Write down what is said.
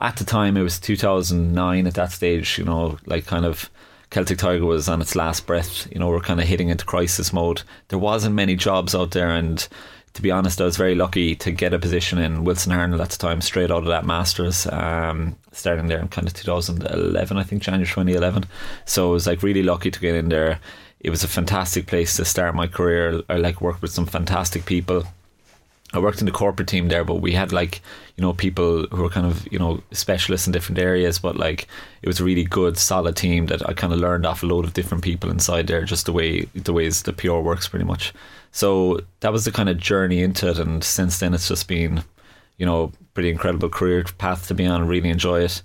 at the time it was 2009 at that stage you know like kind of Celtic Tiger was on its last breath you know we're kind of hitting into crisis mode. There wasn't many jobs out there and to be honest I was very lucky to get a position in Wilson Hartnell at the time straight out of that Masters um, starting there in kind of 2011 I think January 2011 so I was like really lucky to get in there. It was a fantastic place to start my career. I like worked with some fantastic people I worked in the corporate team there, but we had like you know people who were kind of you know specialists in different areas. But like it was a really good, solid team that I kind of learned off a load of different people inside there, just the way the ways the PR works, pretty much. So that was the kind of journey into it, and since then it's just been you know pretty incredible career path to be on. Really enjoy it.